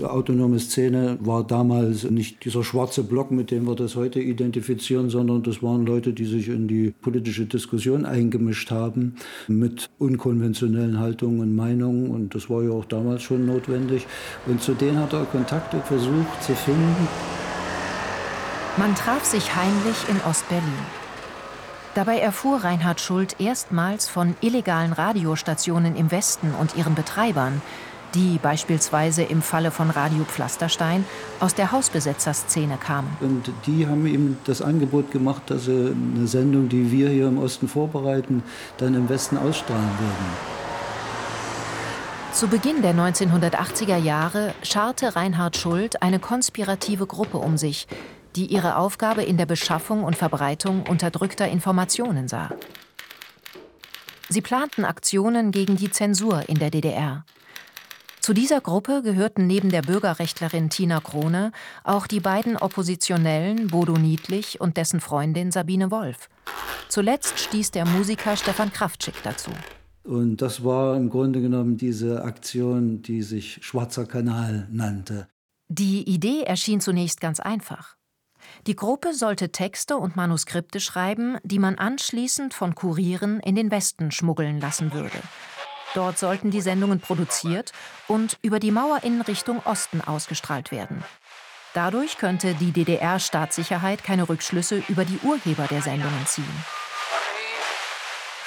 Die autonome Szene war damals nicht dieser schwarze Block, mit dem wir das heute identifizieren, sondern das waren Leute, die sich in die politische Diskussion eingemischt haben mit unkonventionellen Haltungen und Meinungen. Und das war ja auch damals schon notwendig. Und zu denen hat er Kontakte versucht zu finden. Man traf sich heimlich in Ostberlin. Dabei erfuhr Reinhard Schuld erstmals von illegalen Radiostationen im Westen und ihren Betreibern, die beispielsweise im Falle von Radio Pflasterstein aus der Hausbesetzerszene kamen. Und die haben ihm das Angebot gemacht, dass sie eine Sendung, die wir hier im Osten vorbereiten, dann im Westen ausstrahlen würden. Zu Beginn der 1980er Jahre scharte Reinhard Schuld eine konspirative Gruppe um sich, die ihre Aufgabe in der Beschaffung und Verbreitung unterdrückter Informationen sah. Sie planten Aktionen gegen die Zensur in der DDR. Zu dieser Gruppe gehörten neben der Bürgerrechtlerin Tina Krone auch die beiden Oppositionellen Bodo Niedlich und dessen Freundin Sabine Wolf. Zuletzt stieß der Musiker Stefan Kraftschick dazu. Und das war im Grunde genommen diese Aktion, die sich Schwarzer Kanal nannte. Die Idee erschien zunächst ganz einfach. Die Gruppe sollte Texte und Manuskripte schreiben, die man anschließend von Kurieren in den Westen schmuggeln lassen würde. Dort sollten die Sendungen produziert und über die Mauer in Richtung Osten ausgestrahlt werden. Dadurch könnte die DDR-Staatssicherheit keine Rückschlüsse über die Urheber der Sendungen ziehen.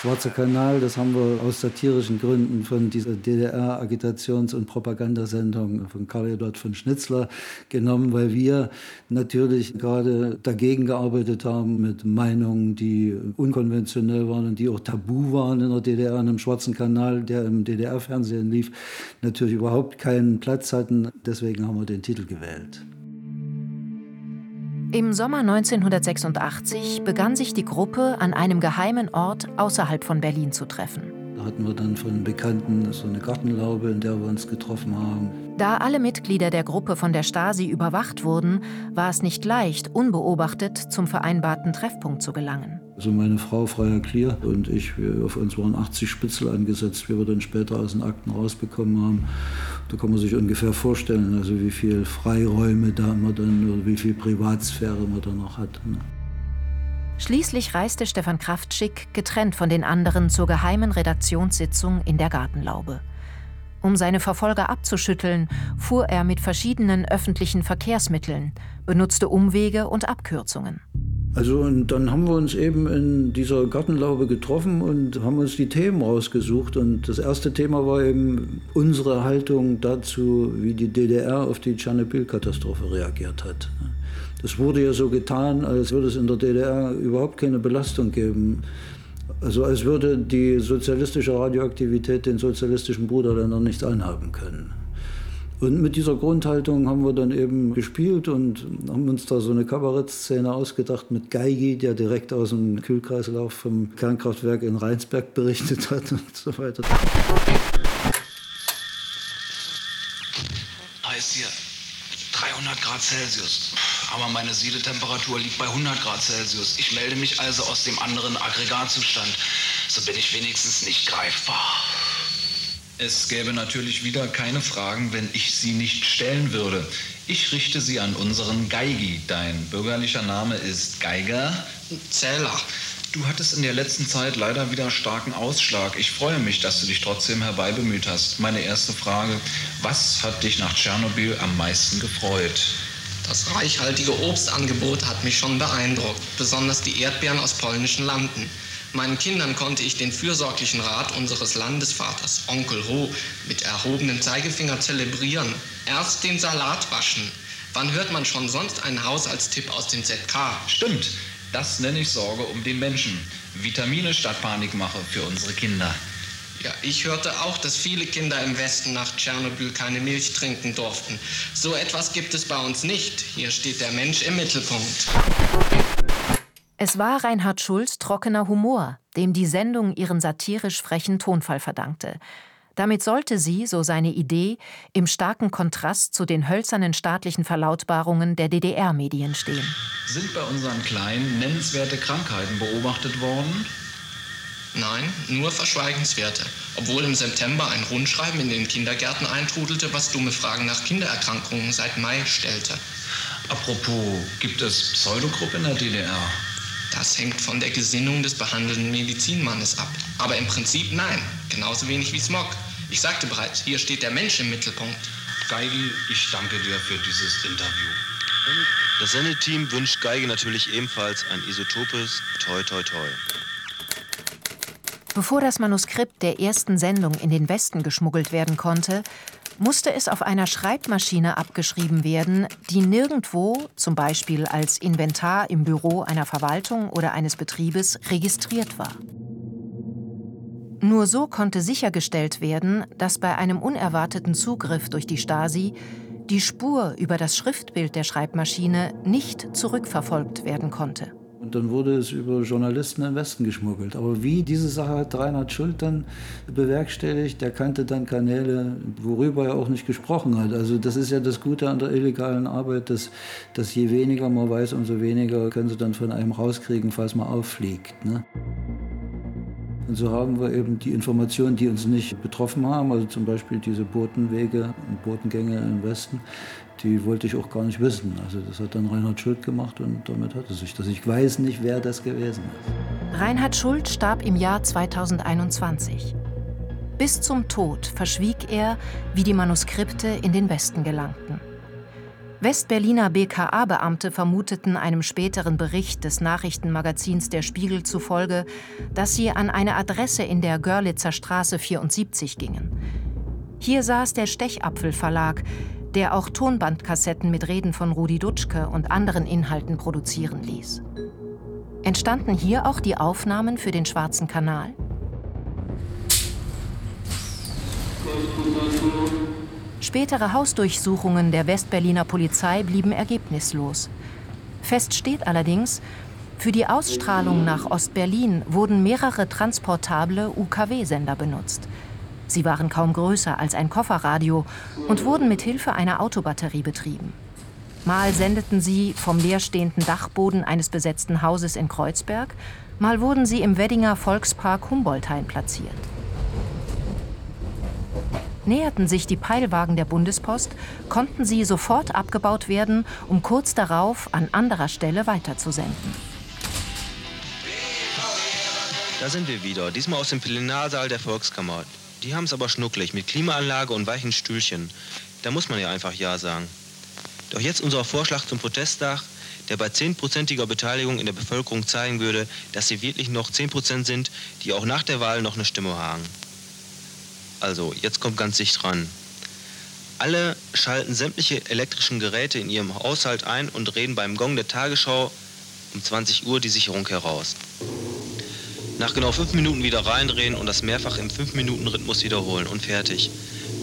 Schwarzer Kanal, das haben wir aus satirischen Gründen von dieser DDR-Agitations- und Propagandasendung von Karl Eduard von Schnitzler genommen, weil wir natürlich gerade dagegen gearbeitet haben mit Meinungen, die unkonventionell waren und die auch tabu waren in der DDR. Und im Schwarzen Kanal, der im DDR-Fernsehen lief, natürlich überhaupt keinen Platz hatten. Deswegen haben wir den Titel gewählt. Im Sommer 1986 begann sich die Gruppe an einem geheimen Ort außerhalb von Berlin zu treffen. Da hatten wir dann von Bekannten so eine Gartenlaube, in der wir uns getroffen haben. Da alle Mitglieder der Gruppe von der Stasi überwacht wurden, war es nicht leicht, unbeobachtet zum vereinbarten Treffpunkt zu gelangen. Also meine Frau Freier Klier und ich, wir, auf uns waren 80 Spitzel angesetzt, wie wir dann später aus den Akten rausbekommen haben. Da kann man sich ungefähr vorstellen, also wie viel Freiräume da man dann oder wie viel Privatsphäre man da noch hat. Ne? Schließlich reiste Stefan Kraftschick getrennt von den anderen zur geheimen Redaktionssitzung in der Gartenlaube. Um seine Verfolger abzuschütteln, fuhr er mit verschiedenen öffentlichen Verkehrsmitteln, benutzte Umwege und Abkürzungen. Also und dann haben wir uns eben in dieser Gartenlaube getroffen und haben uns die Themen rausgesucht. Und das erste Thema war eben unsere Haltung dazu, wie die DDR auf die Tschernobyl-Katastrophe reagiert hat. Es wurde ja so getan, als würde es in der DDR überhaupt keine Belastung geben. Also als würde die sozialistische Radioaktivität den sozialistischen Bruderländern nichts anhaben können. Und mit dieser Grundhaltung haben wir dann eben gespielt und haben uns da so eine Kabarettszene ausgedacht mit Geigi, der direkt aus dem Kühlkreislauf vom Kernkraftwerk in Rheinsberg berichtet hat und so weiter. Heißt hier 300 Grad Celsius. Aber meine Siedetemperatur liegt bei 100 Grad Celsius. Ich melde mich also aus dem anderen Aggregatzustand. So bin ich wenigstens nicht greifbar. Es gäbe natürlich wieder keine Fragen, wenn ich sie nicht stellen würde. Ich richte sie an unseren Geigi. Dein bürgerlicher Name ist Geiger? Zähler. Du hattest in der letzten Zeit leider wieder starken Ausschlag. Ich freue mich, dass du dich trotzdem herbeibemüht hast. Meine erste Frage, was hat dich nach Tschernobyl am meisten gefreut? Das reichhaltige Obstangebot hat mich schon beeindruckt, besonders die Erdbeeren aus polnischen Landen. Meinen Kindern konnte ich den fürsorglichen Rat unseres Landesvaters, Onkel Ro, mit erhobenem Zeigefinger zelebrieren. Erst den Salat waschen. Wann hört man schon sonst einen Haushaltstipp aus den ZK? Stimmt, das nenne ich Sorge um den Menschen. Vitamine statt Panikmache für unsere Kinder. Ja, ich hörte auch, dass viele Kinder im Westen nach Tschernobyl keine Milch trinken durften. So etwas gibt es bei uns nicht. Hier steht der Mensch im Mittelpunkt. Es war Reinhard Schulz trockener Humor, dem die Sendung ihren satirisch frechen Tonfall verdankte. Damit sollte sie, so seine Idee, im starken Kontrast zu den hölzernen staatlichen Verlautbarungen der DDR-Medien stehen. Sind bei unseren Kleinen nennenswerte Krankheiten beobachtet worden? Nein, nur Verschweigenswerte. Obwohl im September ein Rundschreiben in den Kindergärten eintrudelte, was dumme Fragen nach Kindererkrankungen seit Mai stellte. Apropos, gibt es Pseudogruppe in der DDR? Das hängt von der Gesinnung des behandelnden Medizinmannes ab. Aber im Prinzip nein, genauso wenig wie Smog. Ich sagte bereits, hier steht der Mensch im Mittelpunkt. Geigi, ich danke dir für dieses Interview. Das Sendeteam wünscht Geige natürlich ebenfalls ein isotopes Toi Toi Toi. Bevor das Manuskript der ersten Sendung in den Westen geschmuggelt werden konnte, musste es auf einer Schreibmaschine abgeschrieben werden, die nirgendwo, zum Beispiel als Inventar im Büro einer Verwaltung oder eines Betriebes, registriert war. Nur so konnte sichergestellt werden, dass bei einem unerwarteten Zugriff durch die Stasi die Spur über das Schriftbild der Schreibmaschine nicht zurückverfolgt werden konnte. Und dann wurde es über Journalisten im Westen geschmuggelt. Aber wie diese Sache hat Reinhard Schult dann bewerkstelligt, der kannte dann Kanäle, worüber er auch nicht gesprochen hat. Also das ist ja das Gute an der illegalen Arbeit, dass, dass je weniger man weiß, umso weniger können sie dann von einem rauskriegen, falls man auffliegt. Ne? Und so haben wir eben die Informationen, die uns nicht betroffen haben, also zum Beispiel diese Botenwege und Botengänge im Westen, die wollte ich auch gar nicht wissen. Also das hat dann Reinhard Schuld gemacht und damit hat es sich das. Ich weiß nicht, wer das gewesen ist. Reinhard Schuld starb im Jahr 2021. Bis zum Tod verschwieg er, wie die Manuskripte in den Westen gelangten. Westberliner BKA-Beamte vermuteten einem späteren Bericht des Nachrichtenmagazins Der Spiegel zufolge, dass sie an eine Adresse in der Görlitzer Straße 74 gingen. Hier saß der Stechapfel Verlag, der auch Tonbandkassetten mit Reden von Rudi Dutschke und anderen Inhalten produzieren ließ. Entstanden hier auch die Aufnahmen für den Schwarzen Kanal? Spätere Hausdurchsuchungen der Westberliner Polizei blieben ergebnislos. Fest steht allerdings, für die Ausstrahlung nach Ostberlin wurden mehrere transportable UKW-Sender benutzt. Sie waren kaum größer als ein Kofferradio und wurden mit Hilfe einer Autobatterie betrieben. Mal sendeten sie vom leerstehenden Dachboden eines besetzten Hauses in Kreuzberg, mal wurden sie im Weddinger Volkspark Humboldthain platziert. Näherten sich die Peilwagen der Bundespost, konnten sie sofort abgebaut werden, um kurz darauf an anderer Stelle weiterzusenden. Da sind wir wieder, diesmal aus dem Plenarsaal der Volkskammer. Die haben es aber schnucklig, mit Klimaanlage und weichen Stühlchen. Da muss man ja einfach Ja sagen. Doch jetzt unser Vorschlag zum Protesttag, der bei 10%iger Beteiligung in der Bevölkerung zeigen würde, dass sie wirklich noch 10% sind, die auch nach der Wahl noch eine Stimme haben. Also, jetzt kommt ganz dicht dran. Alle schalten sämtliche elektrischen Geräte in ihrem Haushalt ein und reden beim Gong der Tagesschau um 20 Uhr die Sicherung heraus. Nach genau fünf Minuten wieder reindrehen und das mehrfach im 5-Minuten-Rhythmus wiederholen und fertig.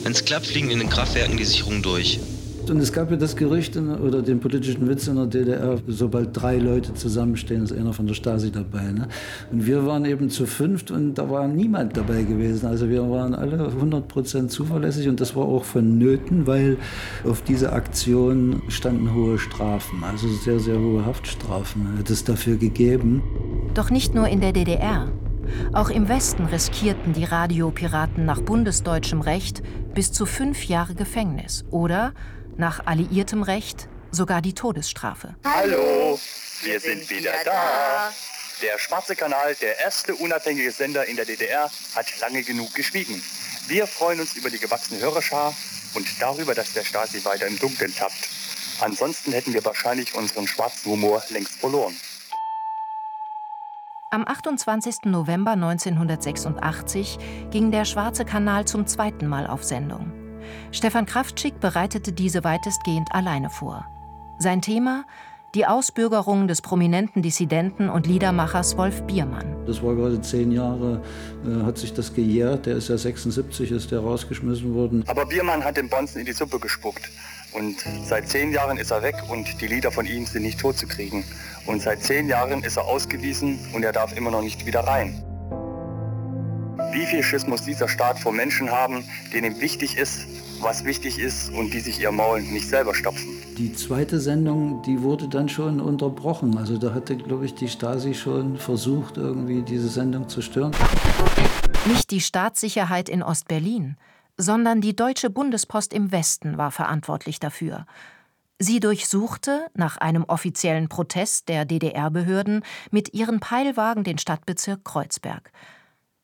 Wenn es klappt, fliegen in den Kraftwerken die Sicherungen durch. Und es gab ja das Gerücht oder den politischen Witz in der DDR, sobald drei Leute zusammenstehen, ist einer von der Stasi dabei. Ne? Und wir waren eben zu fünft und da war niemand dabei gewesen. Also wir waren alle 100% zuverlässig und das war auch vonnöten, weil auf diese Aktion standen hohe Strafen, also sehr, sehr hohe Haftstrafen hat es dafür gegeben. Doch nicht nur in der DDR. Auch im Westen riskierten die Radiopiraten nach bundesdeutschem Recht bis zu fünf Jahre Gefängnis oder nach alliiertem Recht sogar die Todesstrafe. Hallo, wir sind wieder da. Der Schwarze Kanal, der erste unabhängige Sender in der DDR, hat lange genug geschwiegen. Wir freuen uns über die gewachsene Hörerschar und darüber, dass der Stasi weiter im Dunkeln tappt. Ansonsten hätten wir wahrscheinlich unseren schwarzen Humor längst verloren. Am 28. November 1986 ging der Schwarze Kanal zum zweiten Mal auf Sendung. Stefan Kraftschick bereitete diese weitestgehend alleine vor. Sein Thema die Ausbürgerung des prominenten Dissidenten und Liedermachers Wolf Biermann. Das war gerade zehn Jahre, äh, hat sich das gejährt. Der ist ja 76, ist der rausgeschmissen worden. Aber Biermann hat den Bonzen in die Suppe gespuckt. Und seit zehn Jahren ist er weg und die Lieder von ihm sind nicht totzukriegen. Und seit zehn Jahren ist er ausgewiesen und er darf immer noch nicht wieder rein. Wie viel Schiss muss dieser Staat vor Menschen haben, denen ihm wichtig ist, was wichtig ist und die sich ihr Maul nicht selber stopfen? Die zweite Sendung, die wurde dann schon unterbrochen. Also da hatte, glaube ich, die Stasi schon versucht, irgendwie diese Sendung zu stören. Nicht die Staatssicherheit in Ostberlin, sondern die Deutsche Bundespost im Westen war verantwortlich dafür. Sie durchsuchte, nach einem offiziellen Protest der DDR-Behörden, mit ihren Peilwagen den Stadtbezirk Kreuzberg.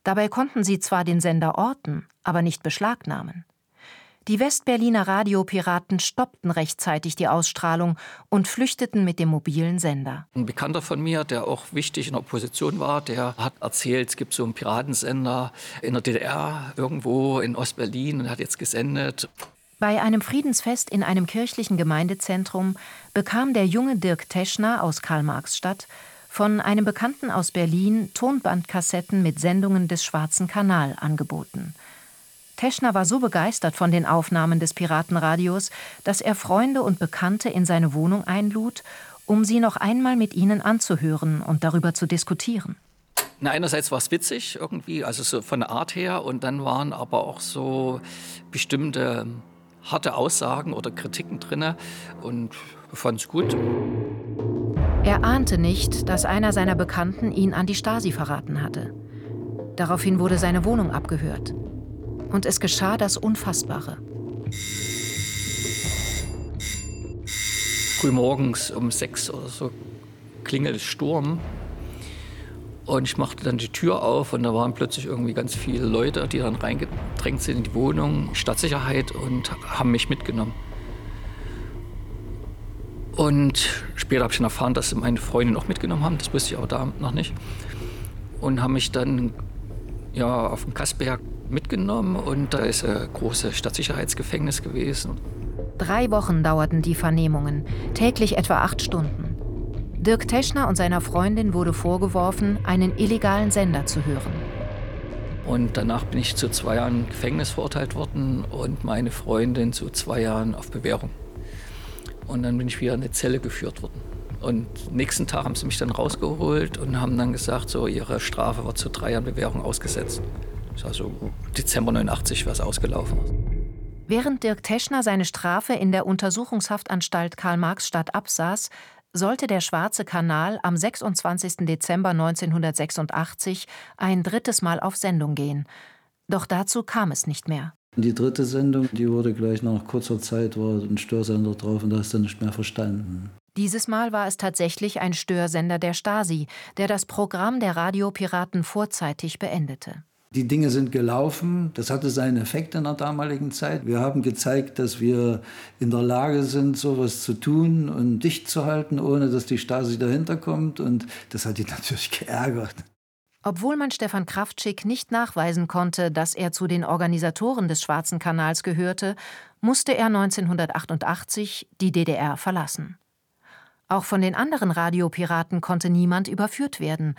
Dabei konnten sie zwar den Sender orten, aber nicht beschlagnahmen. Die Westberliner Radiopiraten stoppten rechtzeitig die Ausstrahlung und flüchteten mit dem mobilen Sender. Ein Bekannter von mir, der auch wichtig in der Opposition war, der hat erzählt, es gibt so einen Piratensender in der DDR irgendwo in Ostberlin und hat jetzt gesendet. Bei einem Friedensfest in einem kirchlichen Gemeindezentrum bekam der junge Dirk Teschner aus Karl-Marx-Stadt von einem Bekannten aus Berlin Tonbandkassetten mit Sendungen des Schwarzen Kanal angeboten. Teschner war so begeistert von den Aufnahmen des Piratenradios, dass er Freunde und Bekannte in seine Wohnung einlud, um sie noch einmal mit ihnen anzuhören und darüber zu diskutieren. Na, einerseits war es witzig irgendwie, also so von der Art her, und dann waren aber auch so bestimmte harte Aussagen oder Kritiken drin und fand es gut. Er ahnte nicht, dass einer seiner Bekannten ihn an die Stasi verraten hatte. Daraufhin wurde seine Wohnung abgehört. Und es geschah das Unfassbare. Frühmorgens um sechs oder so klingelt Sturm. Und ich machte dann die Tür auf und da waren plötzlich irgendwie ganz viele Leute, die dann reingedrängt sind in die Wohnung, Stadtsicherheit und haben mich mitgenommen. Und später habe ich dann erfahren, dass sie meine Freundin auch mitgenommen haben. Das wusste ich aber da noch nicht. Und haben mich dann ja, auf dem Kassberg mitgenommen und da ist ein großes Stadtsicherheitsgefängnis gewesen. Drei Wochen dauerten die Vernehmungen, täglich etwa acht Stunden. Dirk Teschner und seiner Freundin wurde vorgeworfen, einen illegalen Sender zu hören. Und danach bin ich zu zwei Jahren Gefängnis verurteilt worden und meine Freundin zu zwei Jahren auf Bewährung. Und dann bin ich wieder in eine Zelle geführt worden. Und nächsten Tag haben sie mich dann rausgeholt und haben dann gesagt, so ihre Strafe wird zu drei Jahren Bewährung ausgesetzt. Das war so Dezember 89 was ausgelaufen. Während Dirk Teschner seine Strafe in der Untersuchungshaftanstalt Karl-Marx-Stadt absaß, sollte der Schwarze Kanal am 26. Dezember 1986 ein drittes Mal auf Sendung gehen. Doch dazu kam es nicht mehr. Die dritte Sendung, die wurde gleich nach kurzer Zeit, war ein Störsender drauf und da ist dann nicht mehr verstanden. Dieses Mal war es tatsächlich ein Störsender der Stasi, der das Programm der Radiopiraten vorzeitig beendete. Die Dinge sind gelaufen, das hatte seinen Effekt in der damaligen Zeit. Wir haben gezeigt, dass wir in der Lage sind, sowas zu tun und dicht zu halten, ohne dass die Stasi dahinter kommt. Und das hat die natürlich geärgert. Obwohl man Stefan Kraftschick nicht nachweisen konnte, dass er zu den Organisatoren des Schwarzen Kanals gehörte, musste er 1988 die DDR verlassen. Auch von den anderen Radiopiraten konnte niemand überführt werden,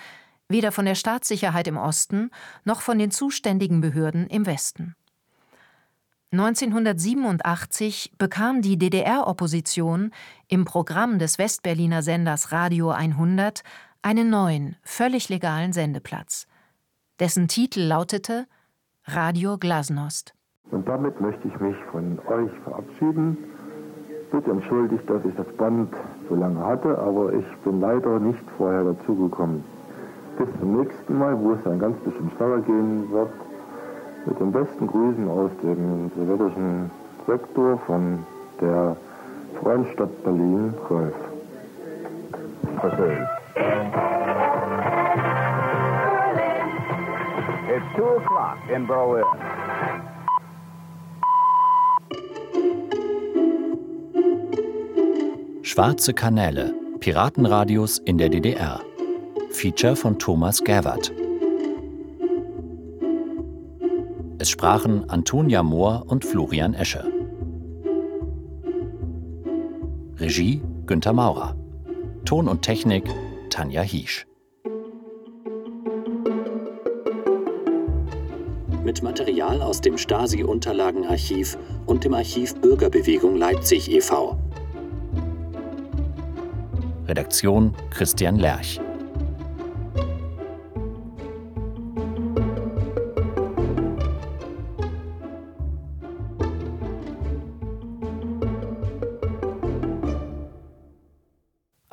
weder von der Staatssicherheit im Osten noch von den zuständigen Behörden im Westen. 1987 bekam die DDR-Opposition im Programm des Westberliner Senders Radio 100 einen neuen, völlig legalen Sendeplatz. Dessen Titel lautete Radio Glasnost. Und damit möchte ich mich von euch verabschieden. Bitte entschuldigt, dass ich das Band so lange hatte, aber ich bin leider nicht vorher dazugekommen. Bis zum nächsten Mal, wo es dann ganz bestimmt schneller gehen wird. Mit den besten Grüßen aus dem sowjetischen Sektor von der Freundstadt Berlin, Rolf. Okay. It's two o'clock in Berlin. Schwarze Kanäle, Piratenradios in der DDR. Feature von Thomas Gerwert. Es sprachen Antonia Mohr und Florian Esche. Regie Günter Maurer. Ton und Technik Tanja Hiesch. Mit Material aus dem Stasi-Unterlagenarchiv und dem Archiv Bürgerbewegung Leipzig e.V. Redaktion Christian Lerch.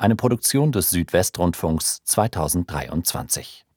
Eine Produktion des Südwestrundfunks 2023.